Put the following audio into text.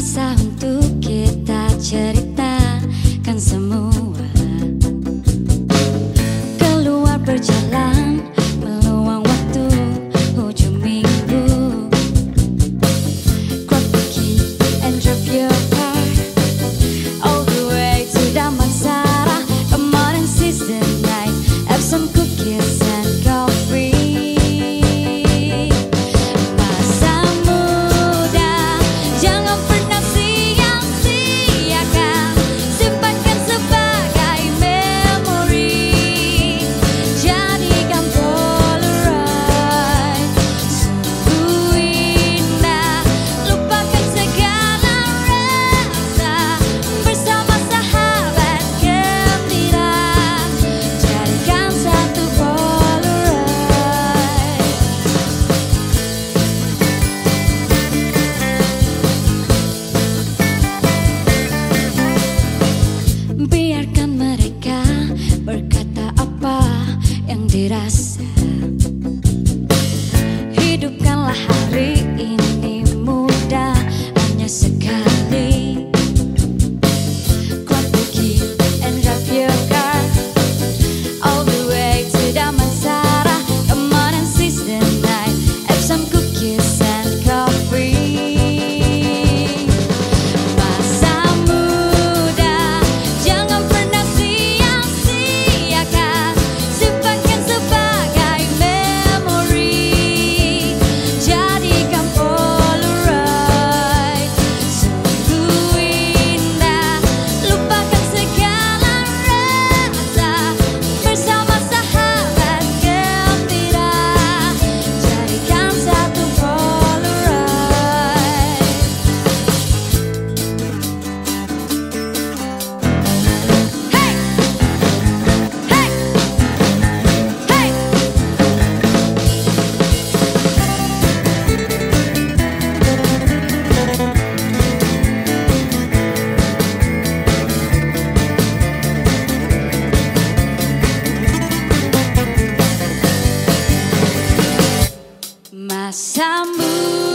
pasado. quisieras sambut